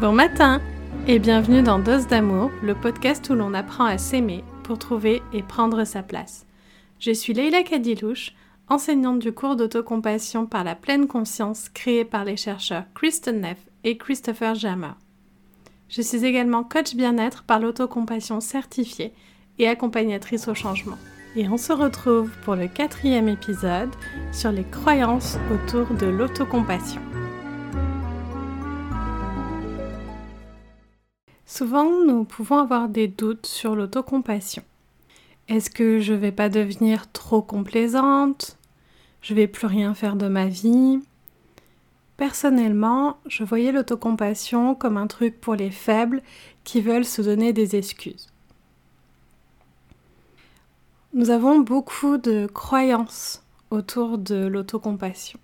Bon matin et bienvenue dans Dose d'amour, le podcast où l'on apprend à s'aimer pour trouver et prendre sa place. Je suis Leila Kadilouche, enseignante du cours d'autocompassion par la pleine conscience créé par les chercheurs Kristen Neff et Christopher Jammer. Je suis également coach bien-être par l'autocompassion certifiée et accompagnatrice au changement. Et on se retrouve pour le quatrième épisode sur les croyances autour de l'autocompassion. Souvent, nous pouvons avoir des doutes sur l'autocompassion. Est-ce que je vais pas devenir trop complaisante? Je vais plus rien faire de ma vie? Personnellement, je voyais l'autocompassion comme un truc pour les faibles qui veulent se donner des excuses. Nous avons beaucoup de croyances autour de l'autocompassion.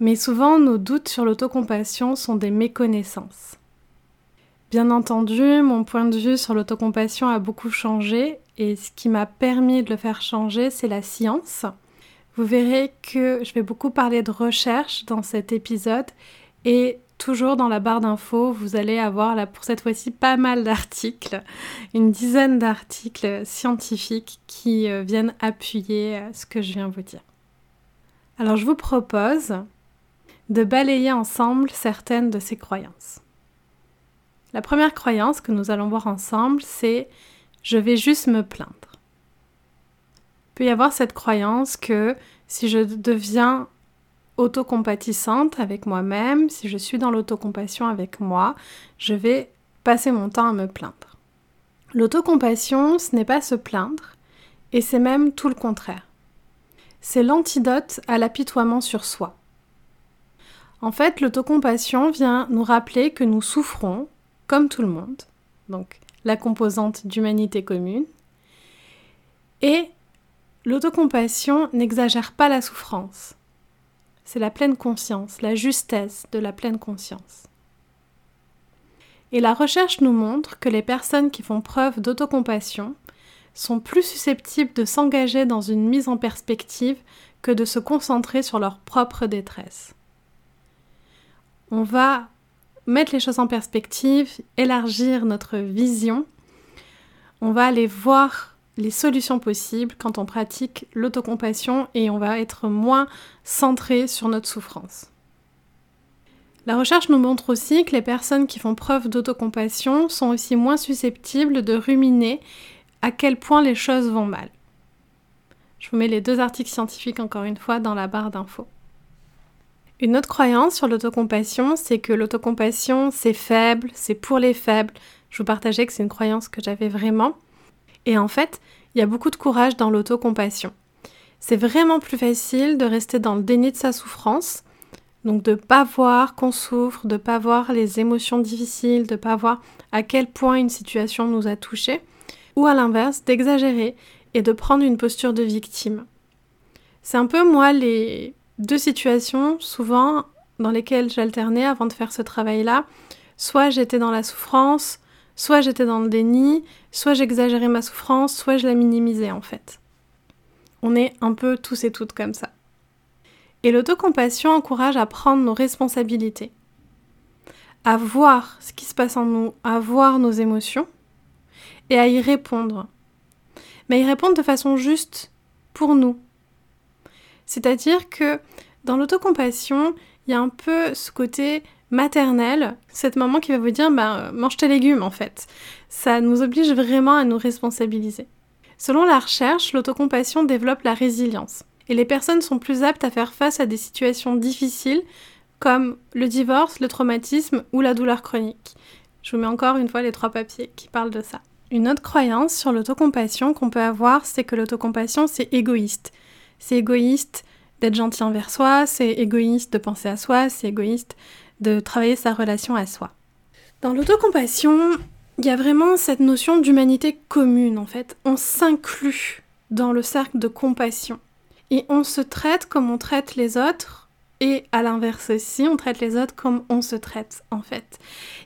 Mais souvent, nos doutes sur l'autocompassion sont des méconnaissances. Bien entendu, mon point de vue sur l'autocompassion a beaucoup changé et ce qui m'a permis de le faire changer, c'est la science. Vous verrez que je vais beaucoup parler de recherche dans cet épisode et toujours dans la barre d'infos, vous allez avoir là pour cette fois-ci pas mal d'articles, une dizaine d'articles scientifiques qui euh, viennent appuyer euh, ce que je viens vous dire. Alors je vous propose de balayer ensemble certaines de ces croyances. La première croyance que nous allons voir ensemble, c'est je vais juste me plaindre. Il peut y avoir cette croyance que si je deviens autocompatissante avec moi-même, si je suis dans l'autocompassion avec moi, je vais passer mon temps à me plaindre. L'autocompassion, ce n'est pas se plaindre, et c'est même tout le contraire. C'est l'antidote à l'apitoiement sur soi. En fait, l'autocompassion vient nous rappeler que nous souffrons, comme tout le monde, donc la composante d'humanité commune. Et l'autocompassion n'exagère pas la souffrance. C'est la pleine conscience, la justesse de la pleine conscience. Et la recherche nous montre que les personnes qui font preuve d'autocompassion sont plus susceptibles de s'engager dans une mise en perspective que de se concentrer sur leur propre détresse. On va mettre les choses en perspective, élargir notre vision, on va aller voir les solutions possibles quand on pratique l'autocompassion et on va être moins centré sur notre souffrance. La recherche nous montre aussi que les personnes qui font preuve d'autocompassion sont aussi moins susceptibles de ruminer à quel point les choses vont mal. Je vous mets les deux articles scientifiques encore une fois dans la barre d'infos. Une autre croyance sur l'autocompassion, c'est que l'autocompassion, c'est faible, c'est pour les faibles. Je vous partageais que c'est une croyance que j'avais vraiment. Et en fait, il y a beaucoup de courage dans l'autocompassion. C'est vraiment plus facile de rester dans le déni de sa souffrance, donc de pas voir qu'on souffre, de pas voir les émotions difficiles, de pas voir à quel point une situation nous a touchés, ou à l'inverse, d'exagérer et de prendre une posture de victime. C'est un peu moi les deux situations souvent dans lesquelles j'alternais avant de faire ce travail-là. Soit j'étais dans la souffrance, soit j'étais dans le déni, soit j'exagérais ma souffrance, soit je la minimisais en fait. On est un peu tous et toutes comme ça. Et l'autocompassion encourage à prendre nos responsabilités, à voir ce qui se passe en nous, à voir nos émotions et à y répondre. Mais y répondre de façon juste pour nous, c'est-à-dire que dans l'autocompassion, il y a un peu ce côté maternel, cette maman qui va vous dire bah, mange tes légumes en fait. Ça nous oblige vraiment à nous responsabiliser. Selon la recherche, l'autocompassion développe la résilience et les personnes sont plus aptes à faire face à des situations difficiles comme le divorce, le traumatisme ou la douleur chronique. Je vous mets encore une fois les trois papiers qui parlent de ça. Une autre croyance sur l'autocompassion qu'on peut avoir, c'est que l'autocompassion c'est égoïste c'est égoïste d'être gentil envers soi, c'est égoïste de penser à soi, c'est égoïste de travailler sa relation à soi. Dans l'autocompassion, il y a vraiment cette notion d'humanité commune en fait. On s'inclut dans le cercle de compassion et on se traite comme on traite les autres et à l'inverse aussi, on traite les autres comme on se traite en fait.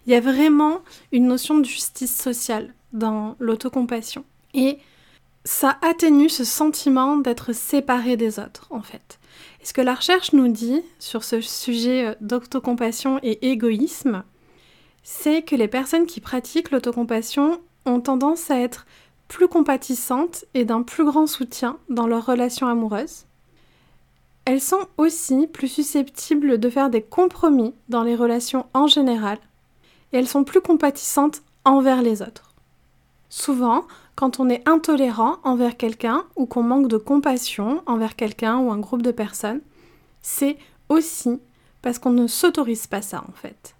Il y a vraiment une notion de justice sociale dans l'autocompassion et ça atténue ce sentiment d'être séparé des autres, en fait. Et ce que la recherche nous dit sur ce sujet euh, d'autocompassion et égoïsme, c'est que les personnes qui pratiquent l'autocompassion ont tendance à être plus compatissantes et d'un plus grand soutien dans leurs relations amoureuses. Elles sont aussi plus susceptibles de faire des compromis dans les relations en général et elles sont plus compatissantes envers les autres. Souvent, quand on est intolérant envers quelqu'un ou qu'on manque de compassion envers quelqu'un ou un groupe de personnes, c'est aussi parce qu'on ne s'autorise pas ça en fait.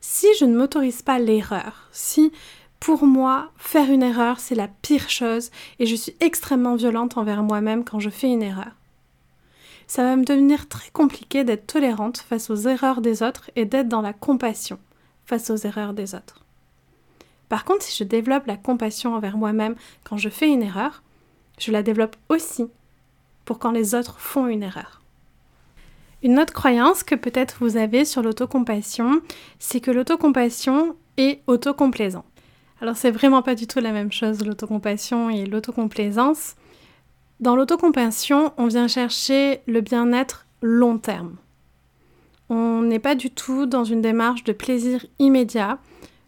Si je ne m'autorise pas l'erreur, si pour moi faire une erreur c'est la pire chose et je suis extrêmement violente envers moi-même quand je fais une erreur, ça va me devenir très compliqué d'être tolérante face aux erreurs des autres et d'être dans la compassion face aux erreurs des autres. Par contre, si je développe la compassion envers moi-même quand je fais une erreur, je la développe aussi pour quand les autres font une erreur. Une autre croyance que peut-être vous avez sur l'autocompassion, c'est que l'autocompassion est autocomplaisant. Alors c'est vraiment pas du tout la même chose l'autocompassion et l'autocomplaisance. Dans l'autocompassion, on vient chercher le bien-être long terme. On n'est pas du tout dans une démarche de plaisir immédiat,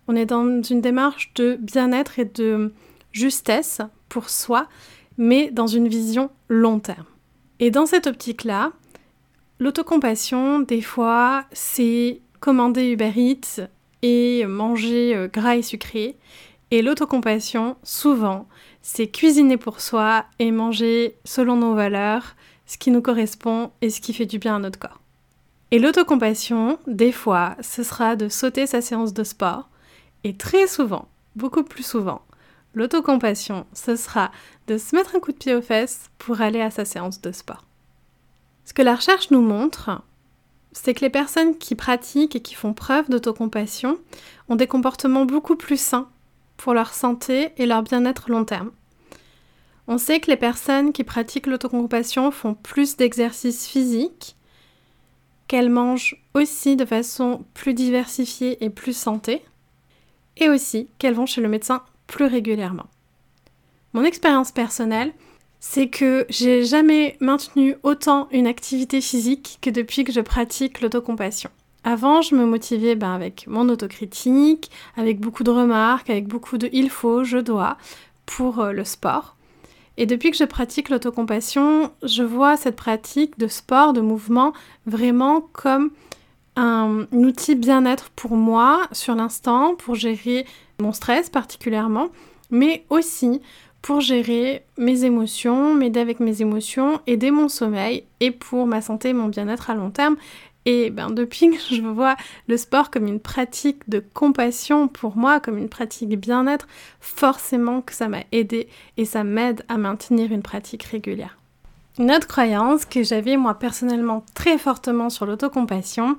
on est dans une démarche de bien-être et de justesse pour soi, mais dans une vision long terme. Et dans cette optique-là, l'autocompassion, des fois, c'est commander Uber Eats et manger euh, gras et sucré. Et l'autocompassion, souvent, c'est cuisiner pour soi et manger selon nos valeurs, ce qui nous correspond et ce qui fait du bien à notre corps. Et l'autocompassion, des fois, ce sera de sauter sa séance de sport et très souvent, beaucoup plus souvent, l'autocompassion, ce sera de se mettre un coup de pied aux fesses pour aller à sa séance de sport. Ce que la recherche nous montre, c'est que les personnes qui pratiquent et qui font preuve d'autocompassion ont des comportements beaucoup plus sains pour leur santé et leur bien-être long terme. On sait que les personnes qui pratiquent l'autocompassion font plus d'exercices physiques, qu'elles mangent aussi de façon plus diversifiée et plus santé, et aussi qu'elles vont chez le médecin plus régulièrement. Mon expérience personnelle, c'est que j'ai jamais maintenu autant une activité physique que depuis que je pratique l'autocompassion. Avant, je me motivais ben, avec mon autocritique, avec beaucoup de remarques, avec beaucoup de il faut, je dois pour euh, le sport. Et depuis que je pratique l'autocompassion, je vois cette pratique de sport, de mouvement, vraiment comme un, outil bien-être pour moi sur l'instant, pour gérer mon stress particulièrement, mais aussi pour gérer mes émotions, m'aider avec mes émotions, aider mon sommeil et pour ma santé et mon bien-être à long terme. Et ben, depuis que je vois le sport comme une pratique de compassion pour moi, comme une pratique bien-être, forcément que ça m'a aidé et ça m'aide à maintenir une pratique régulière. Une autre croyance que j'avais moi personnellement très fortement sur l'autocompassion,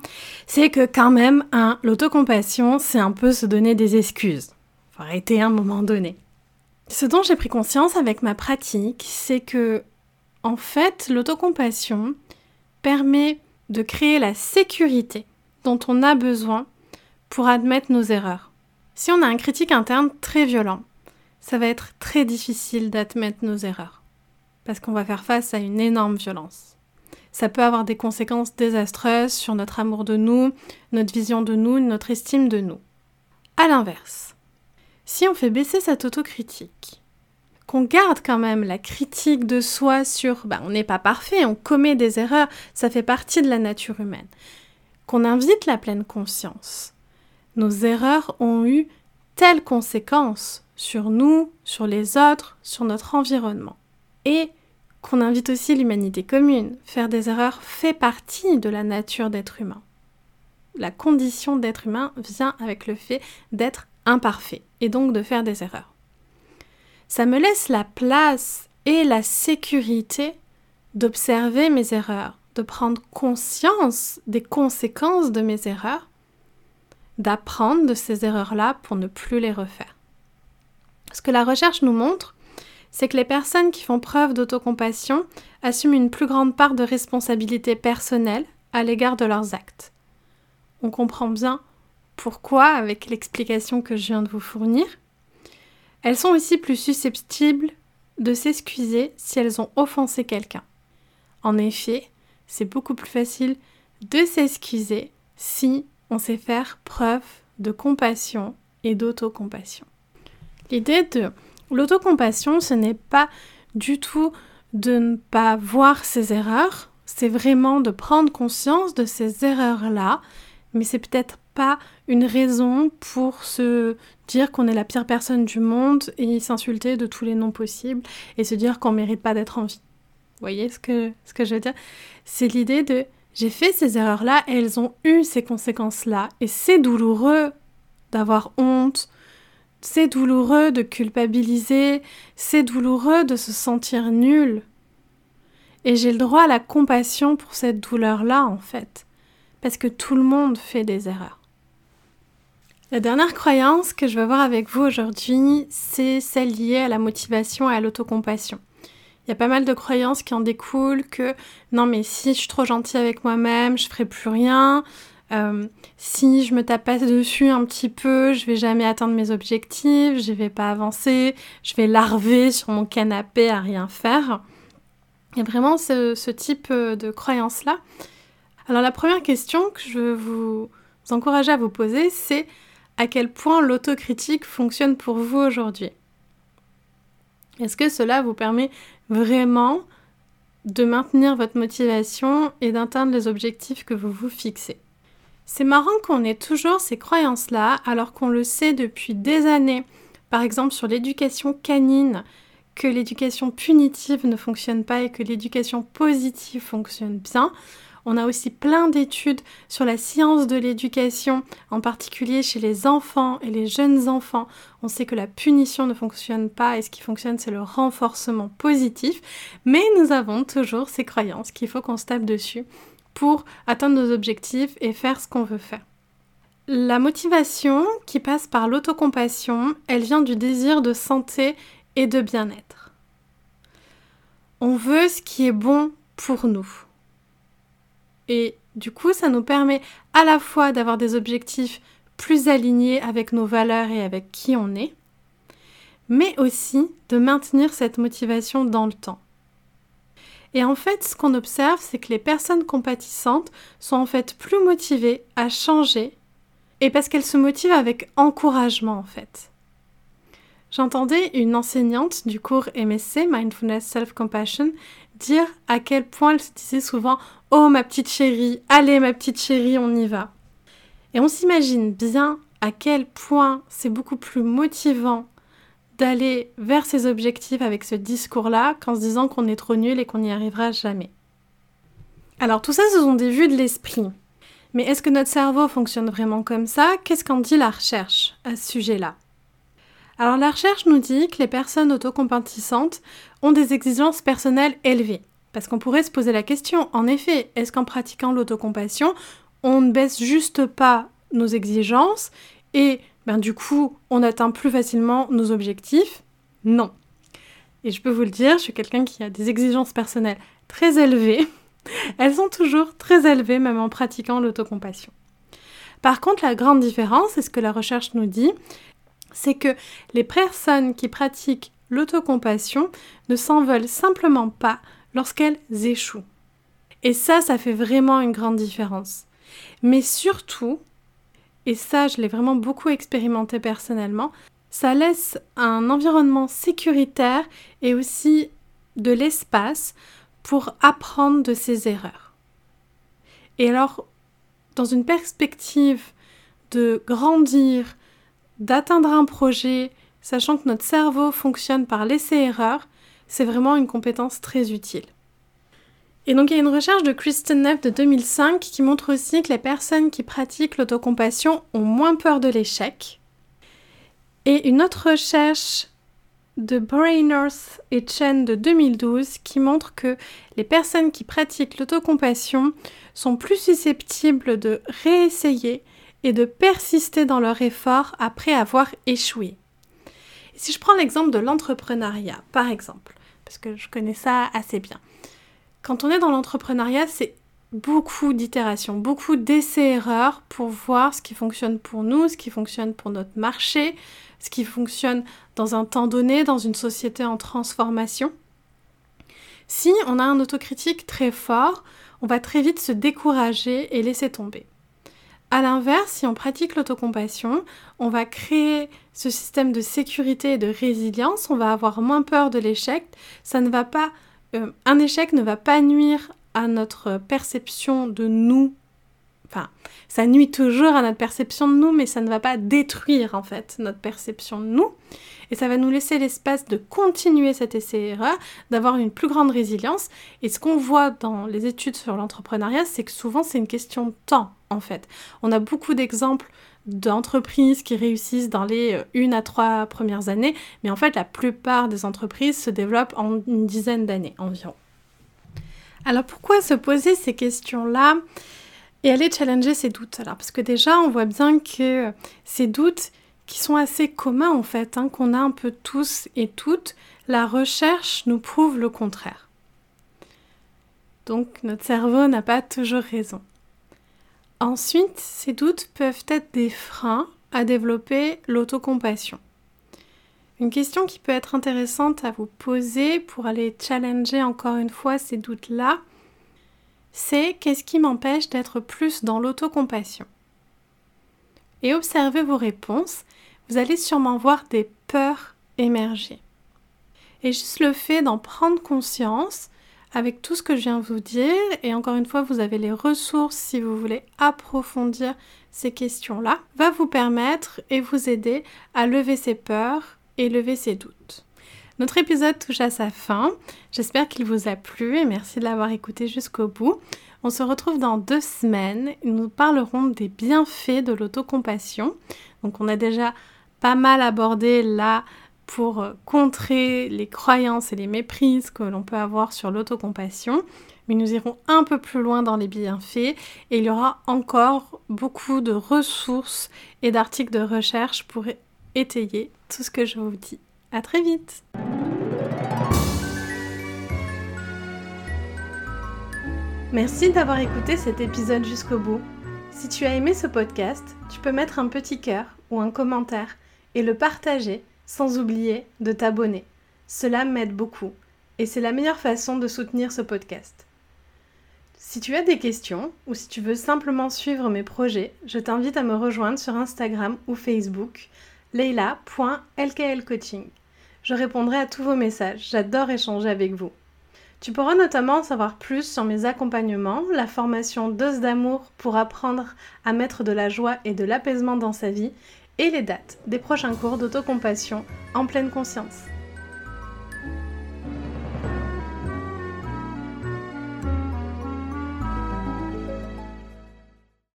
c'est que quand même, hein, l'autocompassion, c'est un peu se donner des excuses. Faut arrêter à un moment donné. Ce dont j'ai pris conscience avec ma pratique, c'est que, en fait, l'autocompassion permet de créer la sécurité dont on a besoin pour admettre nos erreurs. Si on a un critique interne très violent, ça va être très difficile d'admettre nos erreurs parce qu'on va faire face à une énorme violence. Ça peut avoir des conséquences désastreuses sur notre amour de nous, notre vision de nous, notre estime de nous. A l'inverse, si on fait baisser cette autocritique, qu'on garde quand même la critique de soi sur bah, on n'est pas parfait, on commet des erreurs, ça fait partie de la nature humaine, qu'on invite la pleine conscience. Nos erreurs ont eu telles conséquences sur nous, sur les autres, sur notre environnement. Et qu'on invite aussi l'humanité commune. Faire des erreurs fait partie de la nature d'être humain. La condition d'être humain vient avec le fait d'être imparfait et donc de faire des erreurs. Ça me laisse la place et la sécurité d'observer mes erreurs, de prendre conscience des conséquences de mes erreurs, d'apprendre de ces erreurs-là pour ne plus les refaire. Ce que la recherche nous montre, c'est que les personnes qui font preuve d'autocompassion assument une plus grande part de responsabilité personnelle à l'égard de leurs actes. On comprend bien pourquoi avec l'explication que je viens de vous fournir. Elles sont aussi plus susceptibles de s'excuser si elles ont offensé quelqu'un. En effet, c'est beaucoup plus facile de s'excuser si on sait faire preuve de compassion et d'autocompassion. L'idée de l'autocompassion, ce n'est pas du tout de ne pas voir ses erreurs, c'est vraiment de prendre conscience de ces erreurs-là, mais c'est peut-être pas une raison pour se dire qu'on est la pire personne du monde et s'insulter de tous les noms possibles et se dire qu'on mérite pas d'être en vie. Vous voyez ce que, ce que je veux dire? C'est l'idée de j'ai fait ces erreurs-là et elles ont eu ces conséquences-là et c'est douloureux d'avoir honte, c'est douloureux de culpabiliser, c'est douloureux de se sentir nul. Et j'ai le droit à la compassion pour cette douleur-là en fait, parce que tout le monde fait des erreurs. La dernière croyance que je veux voir avec vous aujourd'hui, c'est celle liée à la motivation et à l'autocompassion. Il y a pas mal de croyances qui en découlent que non mais si je suis trop gentille avec moi-même, je ferai plus rien. Euh, si je me tapasse dessus un petit peu, je vais jamais atteindre mes objectifs, je vais pas avancer, je vais larver sur mon canapé à rien faire. Il y a vraiment ce, ce type de croyance-là. Alors la première question que je vous encourager à vous poser, c'est à quel point l'autocritique fonctionne pour vous aujourd'hui? Est-ce que cela vous permet vraiment de maintenir votre motivation et d'atteindre les objectifs que vous vous fixez? C'est marrant qu'on ait toujours ces croyances-là alors qu'on le sait depuis des années, par exemple sur l'éducation canine, que l'éducation punitive ne fonctionne pas et que l'éducation positive fonctionne bien. On a aussi plein d'études sur la science de l'éducation, en particulier chez les enfants et les jeunes enfants. On sait que la punition ne fonctionne pas et ce qui fonctionne c'est le renforcement positif, mais nous avons toujours ces croyances qu'il faut qu'on se tape dessus pour atteindre nos objectifs et faire ce qu'on veut faire. La motivation qui passe par l'autocompassion, elle vient du désir de santé et de bien-être. On veut ce qui est bon pour nous. Et du coup, ça nous permet à la fois d'avoir des objectifs plus alignés avec nos valeurs et avec qui on est, mais aussi de maintenir cette motivation dans le temps. Et en fait, ce qu'on observe, c'est que les personnes compatissantes sont en fait plus motivées à changer, et parce qu'elles se motivent avec encouragement en fait. J'entendais une enseignante du cours MSC, Mindfulness Self-Compassion, dire à quel point elle se disait souvent Oh ma petite chérie, allez ma petite chérie, on y va. Et on s'imagine bien à quel point c'est beaucoup plus motivant d'aller vers ses objectifs avec ce discours-là qu'en se disant qu'on est trop nul et qu'on n'y arrivera jamais. Alors tout ça, ce sont des vues de l'esprit. Mais est-ce que notre cerveau fonctionne vraiment comme ça? Qu'est-ce qu'en dit la recherche à ce sujet-là? Alors la recherche nous dit que les personnes autocompatissantes ont des exigences personnelles élevées. Parce qu'on pourrait se poser la question, en effet, est-ce qu'en pratiquant l'autocompassion, on ne baisse juste pas nos exigences et ben, du coup on atteint plus facilement nos objectifs? Non. Et je peux vous le dire, je suis quelqu'un qui a des exigences personnelles très élevées. Elles sont toujours très élevées même en pratiquant l'autocompassion. Par contre, la grande différence, et ce que la recherche nous dit, c'est que les personnes qui pratiquent l'autocompassion ne s'en veulent simplement pas lorsqu'elles échouent. Et ça, ça fait vraiment une grande différence. Mais surtout, et ça je l'ai vraiment beaucoup expérimenté personnellement, ça laisse un environnement sécuritaire et aussi de l'espace pour apprendre de ses erreurs. Et alors, dans une perspective de grandir, d'atteindre un projet, sachant que notre cerveau fonctionne par l'essai-erreur, c'est vraiment une compétence très utile. Et donc il y a une recherche de Kristen Neff de 2005 qui montre aussi que les personnes qui pratiquent l'autocompassion ont moins peur de l'échec. Et une autre recherche de Brainers et Chen de 2012 qui montre que les personnes qui pratiquent l'autocompassion sont plus susceptibles de réessayer et de persister dans leur effort après avoir échoué. Si je prends l'exemple de l'entrepreneuriat, par exemple, parce que je connais ça assez bien, quand on est dans l'entrepreneuriat, c'est beaucoup d'itérations, beaucoup d'essais-erreurs pour voir ce qui fonctionne pour nous, ce qui fonctionne pour notre marché, ce qui fonctionne dans un temps donné, dans une société en transformation. Si on a un autocritique très fort, on va très vite se décourager et laisser tomber. À l'inverse, si on pratique l'autocompassion, on va créer ce système de sécurité et de résilience, on va avoir moins peur de l'échec. Ça ne va pas, euh, un échec ne va pas nuire à notre perception de nous. Enfin, ça nuit toujours à notre perception de nous, mais ça ne va pas détruire en fait notre perception de nous. Et ça va nous laisser l'espace de continuer cet essai-erreur, d'avoir une plus grande résilience. Et ce qu'on voit dans les études sur l'entrepreneuriat, c'est que souvent c'est une question de temps en fait. On a beaucoup d'exemples d'entreprises qui réussissent dans les euh, une à trois premières années, mais en fait la plupart des entreprises se développent en une dizaine d'années environ. Alors pourquoi se poser ces questions-là et aller challenger ces doutes? Alors parce que déjà on voit bien que ces doutes qui sont assez communs en fait, hein, qu'on a un peu tous et toutes, la recherche nous prouve le contraire. Donc notre cerveau n'a pas toujours raison. Ensuite, ces doutes peuvent être des freins à développer l'autocompassion. Une question qui peut être intéressante à vous poser pour aller challenger encore une fois ces doutes-là, c'est qu'est-ce qui m'empêche d'être plus dans l'autocompassion? Et observez vos réponses, vous allez sûrement voir des peurs émerger. Et juste le fait d'en prendre conscience, avec tout ce que je viens de vous dire. Et encore une fois, vous avez les ressources si vous voulez approfondir ces questions-là, va vous permettre et vous aider à lever ses peurs et lever ses doutes. Notre épisode touche à sa fin. J'espère qu'il vous a plu et merci de l'avoir écouté jusqu'au bout. On se retrouve dans deux semaines. Nous parlerons des bienfaits de l'autocompassion. Donc on a déjà pas mal abordé là pour euh, contrer les croyances et les méprises que l'on peut avoir sur l'autocompassion. Mais nous irons un peu plus loin dans les bienfaits et il y aura encore beaucoup de ressources et d'articles de recherche pour étayer tout ce que je vous dis. À très vite Merci d'avoir écouté cet épisode jusqu'au bout. Si tu as aimé ce podcast, tu peux mettre un petit cœur ou un commentaire et le partager sans oublier de t'abonner. Cela m'aide beaucoup et c'est la meilleure façon de soutenir ce podcast. Si tu as des questions ou si tu veux simplement suivre mes projets, je t'invite à me rejoindre sur Instagram ou Facebook leila.lklcoaching. Je répondrai à tous vos messages, j'adore échanger avec vous. Tu pourras notamment en savoir plus sur mes accompagnements, la formation Dose d'amour pour apprendre à mettre de la joie et de l'apaisement dans sa vie et les dates des prochains cours d'autocompassion en pleine conscience.